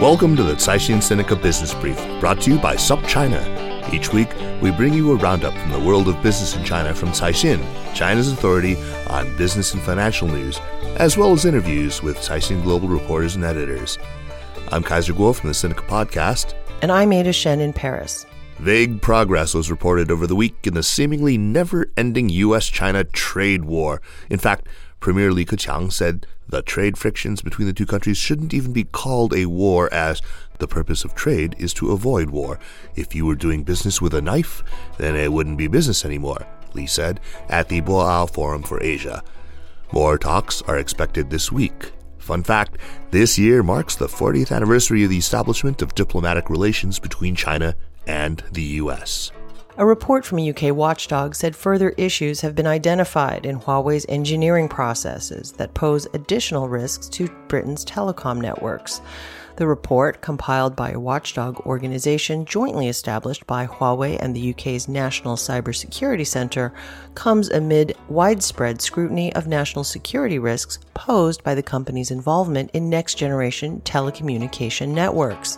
Welcome to the Caixin Sinica Business Brief, brought to you by SupChina. Each week, we bring you a roundup from the world of business in China from Caixin, China's authority on business and financial news, as well as interviews with Caixin Global reporters and editors. I'm Kaiser Kuo from the Sinica Podcast. And I'm Ada Shen in Paris. Vague progress was reported over the week in the seemingly never ending U.S. China trade war. In fact, Premier Li Keqiang said the trade frictions between the two countries shouldn't even be called a war, as the purpose of trade is to avoid war. If you were doing business with a knife, then it wouldn't be business anymore, Li said at the Boao Forum for Asia. More talks are expected this week. Fun fact this year marks the 40th anniversary of the establishment of diplomatic relations between China and the U.S. A report from a UK watchdog said further issues have been identified in Huawei's engineering processes that pose additional risks to Britain's telecom networks. The report, compiled by a watchdog organization jointly established by Huawei and the UK's National Cybersecurity Centre, comes amid widespread scrutiny of national security risks posed by the company's involvement in next generation telecommunication networks.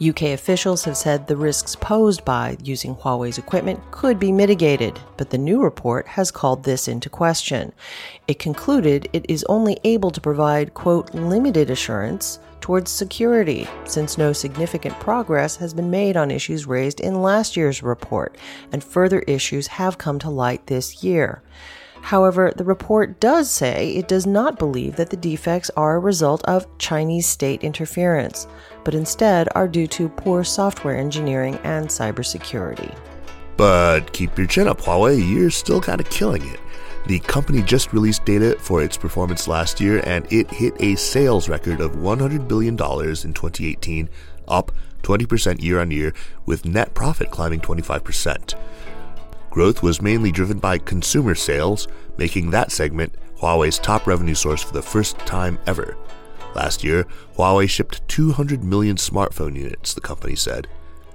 UK officials have said the risks posed by using Huawei's equipment could be mitigated, but the new report has called this into question. It concluded it is only able to provide, quote, limited assurance towards security, since no significant progress has been made on issues raised in last year's report, and further issues have come to light this year. However, the report does say it does not believe that the defects are a result of Chinese state interference, but instead are due to poor software engineering and cybersecurity. But keep your chin up, Huawei, you're still kind of killing it. The company just released data for its performance last year and it hit a sales record of $100 billion in 2018, up 20% year on year, with net profit climbing 25%. Growth was mainly driven by consumer sales, making that segment Huawei's top revenue source for the first time ever. Last year, Huawei shipped 200 million smartphone units, the company said.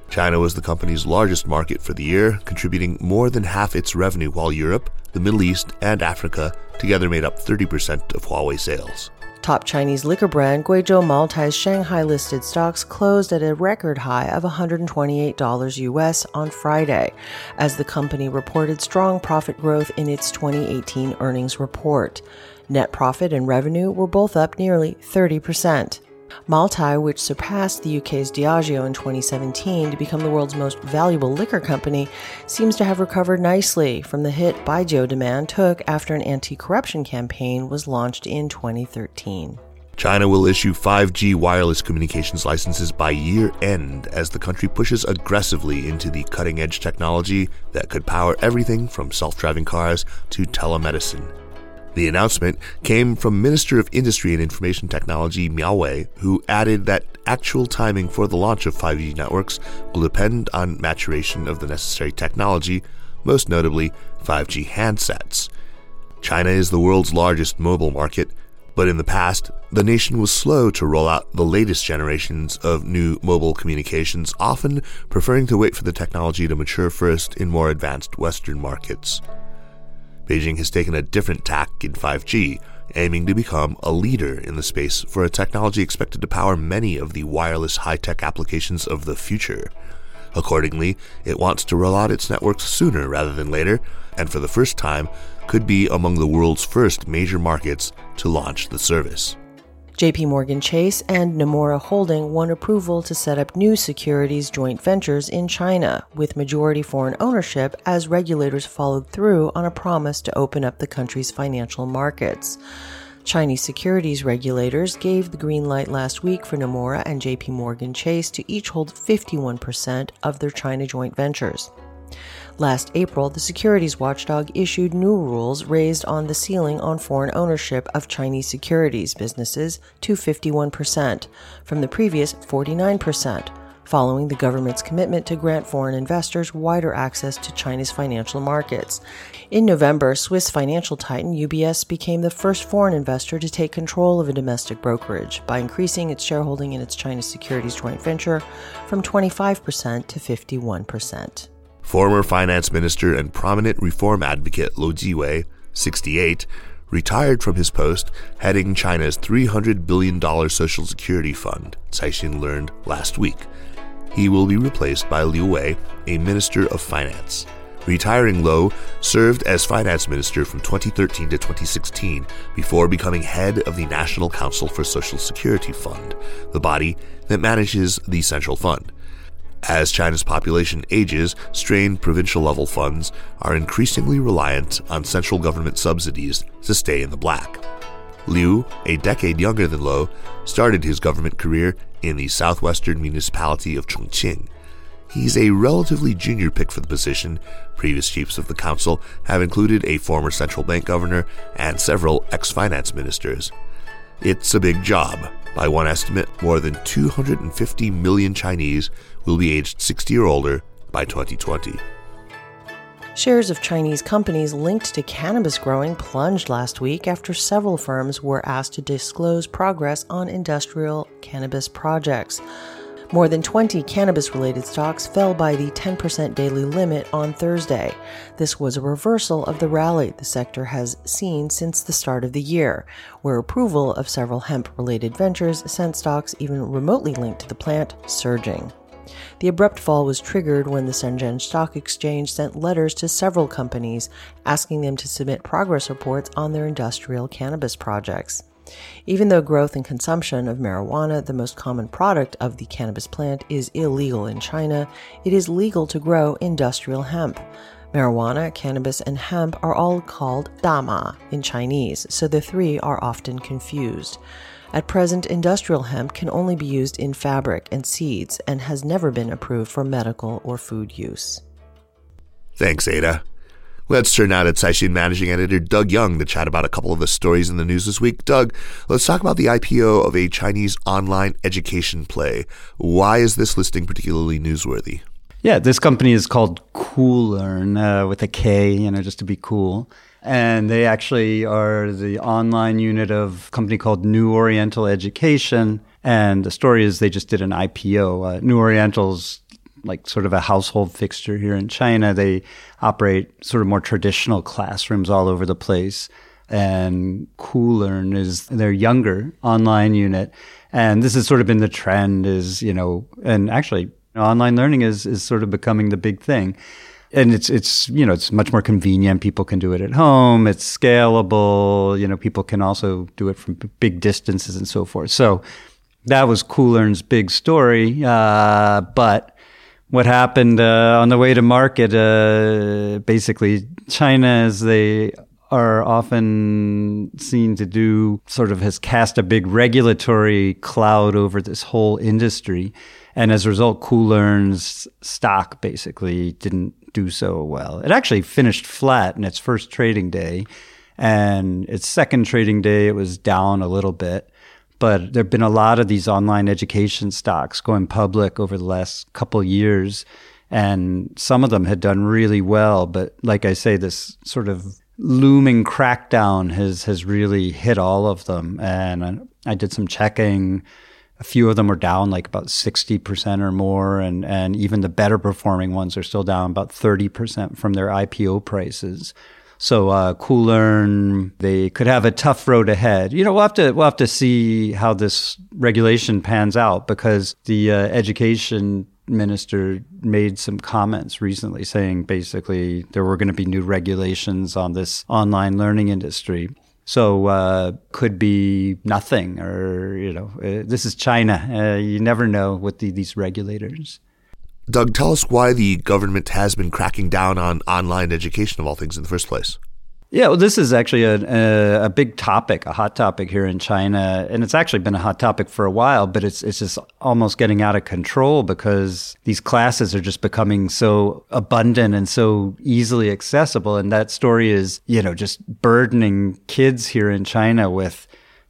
China was the company's largest market for the year, contributing more than half its revenue, while Europe, the Middle East, and Africa together made up 30% of Huawei sales. Top Chinese liquor brand Guizhou Moutai's Shanghai listed stocks closed at a record high of $128 US on Friday, as the company reported strong profit growth in its 2018 earnings report. Net profit and revenue were both up nearly 30%. Moutai, which surpassed the UK's Diageo in 2017 to become the world's most valuable liquor company, seems to have recovered nicely from the hit Baijiu demand took after an anti corruption campaign was launched in 2013. China will issue 5G wireless communications licenses by year end as the country pushes aggressively into the cutting edge technology that could power everything from self driving cars to telemedicine. The announcement came from Minister of Industry and Information Technology Miao Wei, who added that actual timing for the launch of 5G networks will depend on maturation of the necessary technology, most notably 5G handsets. China is the world's largest mobile market, but in the past, the nation was slow to roll out the latest generations of new mobile communications, often preferring to wait for the technology to mature first in more advanced Western markets. Beijing has taken a different tack in 5G, aiming to become a leader in the space for a technology expected to power many of the wireless high tech applications of the future. Accordingly, it wants to roll out its networks sooner rather than later, and for the first time, could be among the world's first major markets to launch the service. JP Morgan Chase and Nomura Holding won approval to set up new securities joint ventures in China with majority foreign ownership as regulators followed through on a promise to open up the country's financial markets. Chinese securities regulators gave the green light last week for Nomura and JP Morgan Chase to each hold 51% of their China joint ventures. Last April, the securities watchdog issued new rules raised on the ceiling on foreign ownership of Chinese securities businesses to 51% from the previous 49%, following the government's commitment to grant foreign investors wider access to China's financial markets. In November, Swiss financial titan UBS became the first foreign investor to take control of a domestic brokerage by increasing its shareholding in its China securities joint venture from 25% to 51%. Former finance minister and prominent reform advocate Lou Jiwei, 68, retired from his post heading China's $300 billion Social Security Fund, Caixin learned last week. He will be replaced by Liu Wei, a minister of finance. Retiring Lo served as finance minister from 2013 to 2016 before becoming head of the National Council for Social Security Fund, the body that manages the central fund. As China's population ages, strained provincial level funds are increasingly reliant on central government subsidies to stay in the black. Liu, a decade younger than Lou, started his government career in the southwestern municipality of Chongqing. He's a relatively junior pick for the position. Previous chiefs of the council have included a former central bank governor and several ex finance ministers. It's a big job. By one estimate, more than 250 million Chinese will be aged 60 or older by 2020. Shares of Chinese companies linked to cannabis growing plunged last week after several firms were asked to disclose progress on industrial cannabis projects. More than 20 cannabis related stocks fell by the 10% daily limit on Thursday. This was a reversal of the rally the sector has seen since the start of the year, where approval of several hemp related ventures sent stocks even remotely linked to the plant surging. The abrupt fall was triggered when the Shenzhen Stock Exchange sent letters to several companies asking them to submit progress reports on their industrial cannabis projects. Even though growth and consumption of marijuana, the most common product of the cannabis plant, is illegal in China, it is legal to grow industrial hemp. Marijuana, cannabis, and hemp are all called dama in Chinese, so the three are often confused. At present, industrial hemp can only be used in fabric and seeds and has never been approved for medical or food use. Thanks, Ada. Let's turn now to Caixin managing editor Doug Young to chat about a couple of the stories in the news this week. Doug, let's talk about the IPO of a Chinese online education play. Why is this listing particularly newsworthy? Yeah, this company is called Koolearn uh, with a K, you know, just to be cool. And they actually are the online unit of a company called New Oriental Education. And the story is they just did an IPO. Uh, New Oriental's like sort of a household fixture here in China. They operate sort of more traditional classrooms all over the place. And Koolearn is their younger online unit. And this has sort of been the trend is, you know, and actually online learning is, is sort of becoming the big thing. And it's, it's, you know, it's much more convenient. People can do it at home. It's scalable. You know, people can also do it from big distances and so forth. So that was Koolearn's big story. Uh, but what happened uh, on the way to market. Uh, basically, China, as they are often seen to do, sort of has cast a big regulatory cloud over this whole industry. And as a result, Koolearn's stock basically didn't do so well. It actually finished flat in its first trading day. And its second trading day, it was down a little bit but there have been a lot of these online education stocks going public over the last couple years and some of them had done really well but like i say this sort of looming crackdown has has really hit all of them and i did some checking. A few of them are down like about 60% or more and and even the better performing ones are still down about 30% from their IPO prices so uh, Koolearn, they could have a tough road ahead. You know, we'll have to we'll have to see how this regulation pans out because the uh, education minister made some comments recently saying basically there were going to be new regulations on this online learning industry. So uh, could be nothing, or you know, uh, this is China. Uh, you never know with the, these regulators. Doug, tell us why the government has been cracking down on online education of all things in the first place. Yeah, well, this is actually a, a, a, big topic, a hot topic here in China, and it's actually been a hot topic for a while. But it's it's just almost getting out of control because these classes are just becoming so abundant and so easily accessible. And that story is, you know, just burdening kids here in China with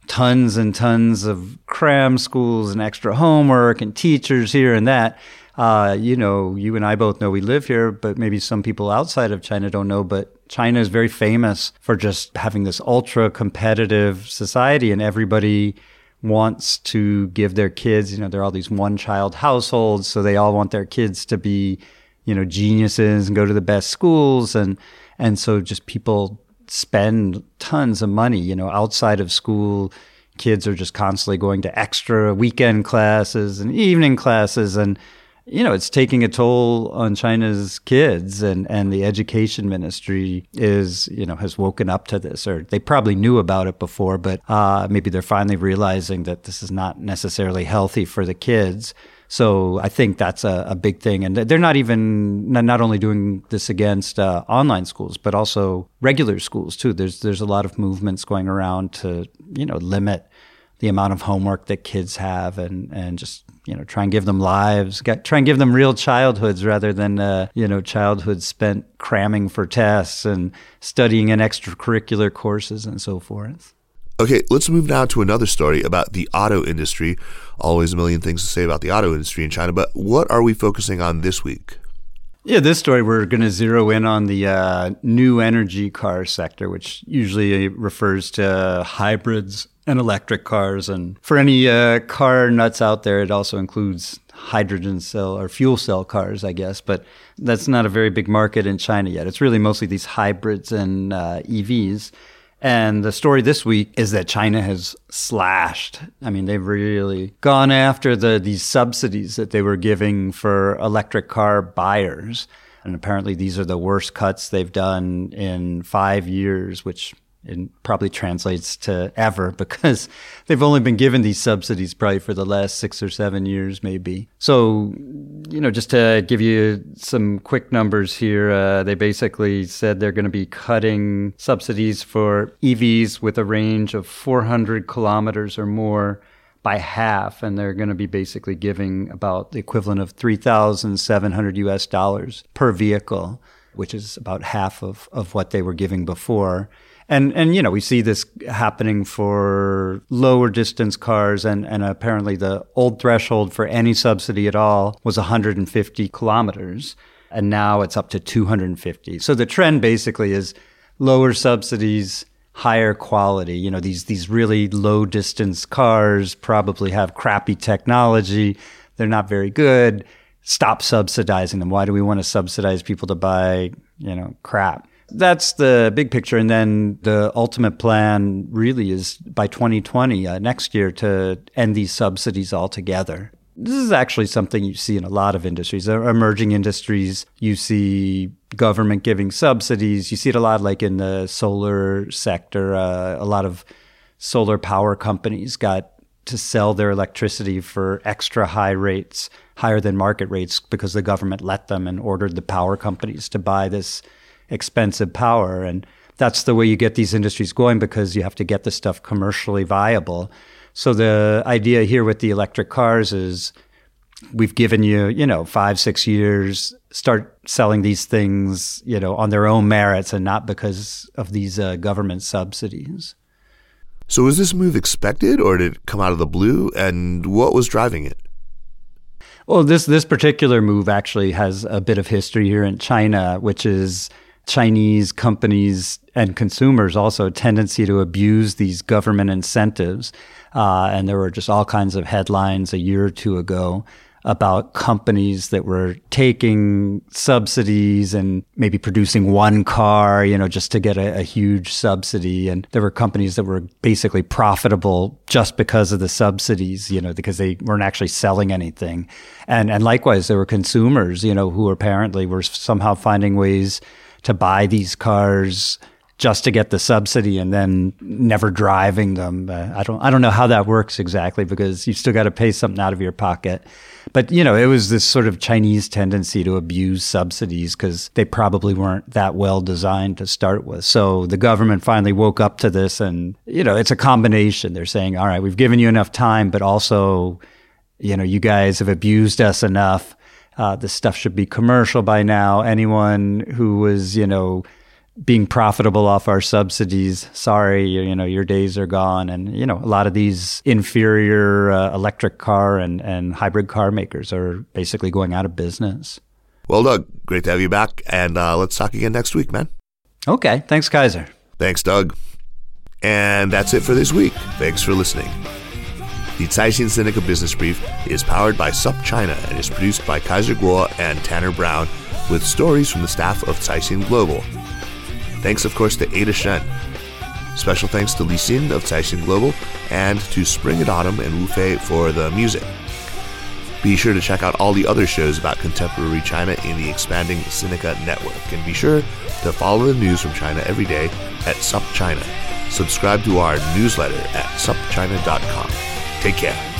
tons and tons of cram schools and extra homework and teachers here and that uh, you know, you and I both know we live here, but maybe some people outside of China don't know. But China is very famous for just having this ultra competitive society, and everybody wants to give their kids, you know, there are all these one child households, so they all want their kids to be, you know, geniuses and go to the best schools. And, and so just people spend tons of money, you know, outside of school. Kids are just constantly going to extra weekend classes and evening classes and, you know, it's taking a toll on China's kids and, and the education ministry is, you know, has woken up to this or they probably knew about it before, but uh, maybe they're finally realizing that this is not necessarily healthy for the kids. So I think that's a, a big thing. And they're not even, not only doing this against uh, online schools, but also regular schools too. There's, there's a lot of movements going around to, you know, limit the amount of homework that kids have and, and just you know try and give them lives get, try and give them real childhoods rather than uh, you know childhoods spent cramming for tests and studying in extracurricular courses and so forth Okay, let's move now to another story about the auto industry. Always a million things to say about the auto industry in China, but what are we focusing on this week? Yeah, this story we're going to zero in on the uh, new energy car sector, which usually refers to hybrids and electric cars. And for any uh, car nuts out there, it also includes hydrogen cell or fuel cell cars, I guess. But that's not a very big market in China yet. It's really mostly these hybrids and uh, EVs. And the story this week is that China has slashed. I mean, they've really gone after the these subsidies that they were giving for electric car buyers. And apparently, these are the worst cuts they've done in five years, which it probably translates to ever because they've only been given these subsidies probably for the last six or seven years, maybe. So, you know, just to give you some quick numbers here, uh, they basically said they're going to be cutting subsidies for EVs with a range of 400 kilometers or more by half, and they're going to be basically giving about the equivalent of 3,700 US dollars per vehicle, which is about half of, of what they were giving before. And and you know we see this happening for lower distance cars, and and apparently the old threshold for any subsidy at all was 150 kilometers, and now it's up to 250. So the trend basically is lower subsidies, higher quality. You know these these really low distance cars probably have crappy technology. They're not very good. Stop subsidizing them. Why do we want to subsidize people to buy you know crap? That's the big picture. And then the ultimate plan really is by 2020, uh, next year, to end these subsidies altogether. This is actually something you see in a lot of industries, emerging industries. You see government giving subsidies. You see it a lot, like in the solar sector. Uh, a lot of solar power companies got to sell their electricity for extra high rates, higher than market rates, because the government let them and ordered the power companies to buy this expensive power. And that's the way you get these industries going because you have to get the stuff commercially viable. So the idea here with the electric cars is we've given you, you know, five, six years, start selling these things, you know, on their own merits and not because of these uh, government subsidies. So was this move expected or did it come out of the blue? And what was driving it? Well, this this particular move actually has a bit of history here in China, which is Chinese companies and consumers also a tendency to abuse these government incentives. Uh, and there were just all kinds of headlines a year or two ago about companies that were taking subsidies and maybe producing one car, you know, just to get a, a, huge subsidy. And there were companies that were basically profitable just because of the subsidies, you know, because they weren't actually selling anything. And, and likewise, there were consumers, you know, who apparently were somehow finding ways to buy these cars just to get the subsidy and then never driving them. Uh, I don't I don't know how that works exactly because you still got to pay something out of your pocket. But you know, it was this sort of Chinese tendency to abuse subsidies because they probably weren't that well designed to start with. So the government finally woke up to this, and you know, it's a combination. They're saying, "All right, we've given you enough time, but also, you know, you guys have abused us enough." Uh, this stuff should be commercial by now. Anyone who was, you know, being profitable off our subsidies. Sorry, you, you, know your days are gone, and you know a lot of these inferior uh, electric car and and hybrid car makers are basically going out of business. Well, Doug, great to have you back, and uh, let's talk again next week, man. Okay, thanks, Kaiser. Thanks, Doug. And that's it for this week. Thanks for listening. The Caixin Sinica Business Brief is powered by SupChina and is produced by Kaiser Kuo and Tanner Brown with stories from the staff of Caixin Global. Thanks, of course, to Ada Shen. Special thanks to Li Xin of Caixin Global and to Spring and Autumn and Wu Fei for the music. Be sure to check out all the other shows about contemporary China in the expanding Sinica network, and be sure to follow the news from China every day at SupChina. Subscribe to our newsletter at supchina.com. Take care.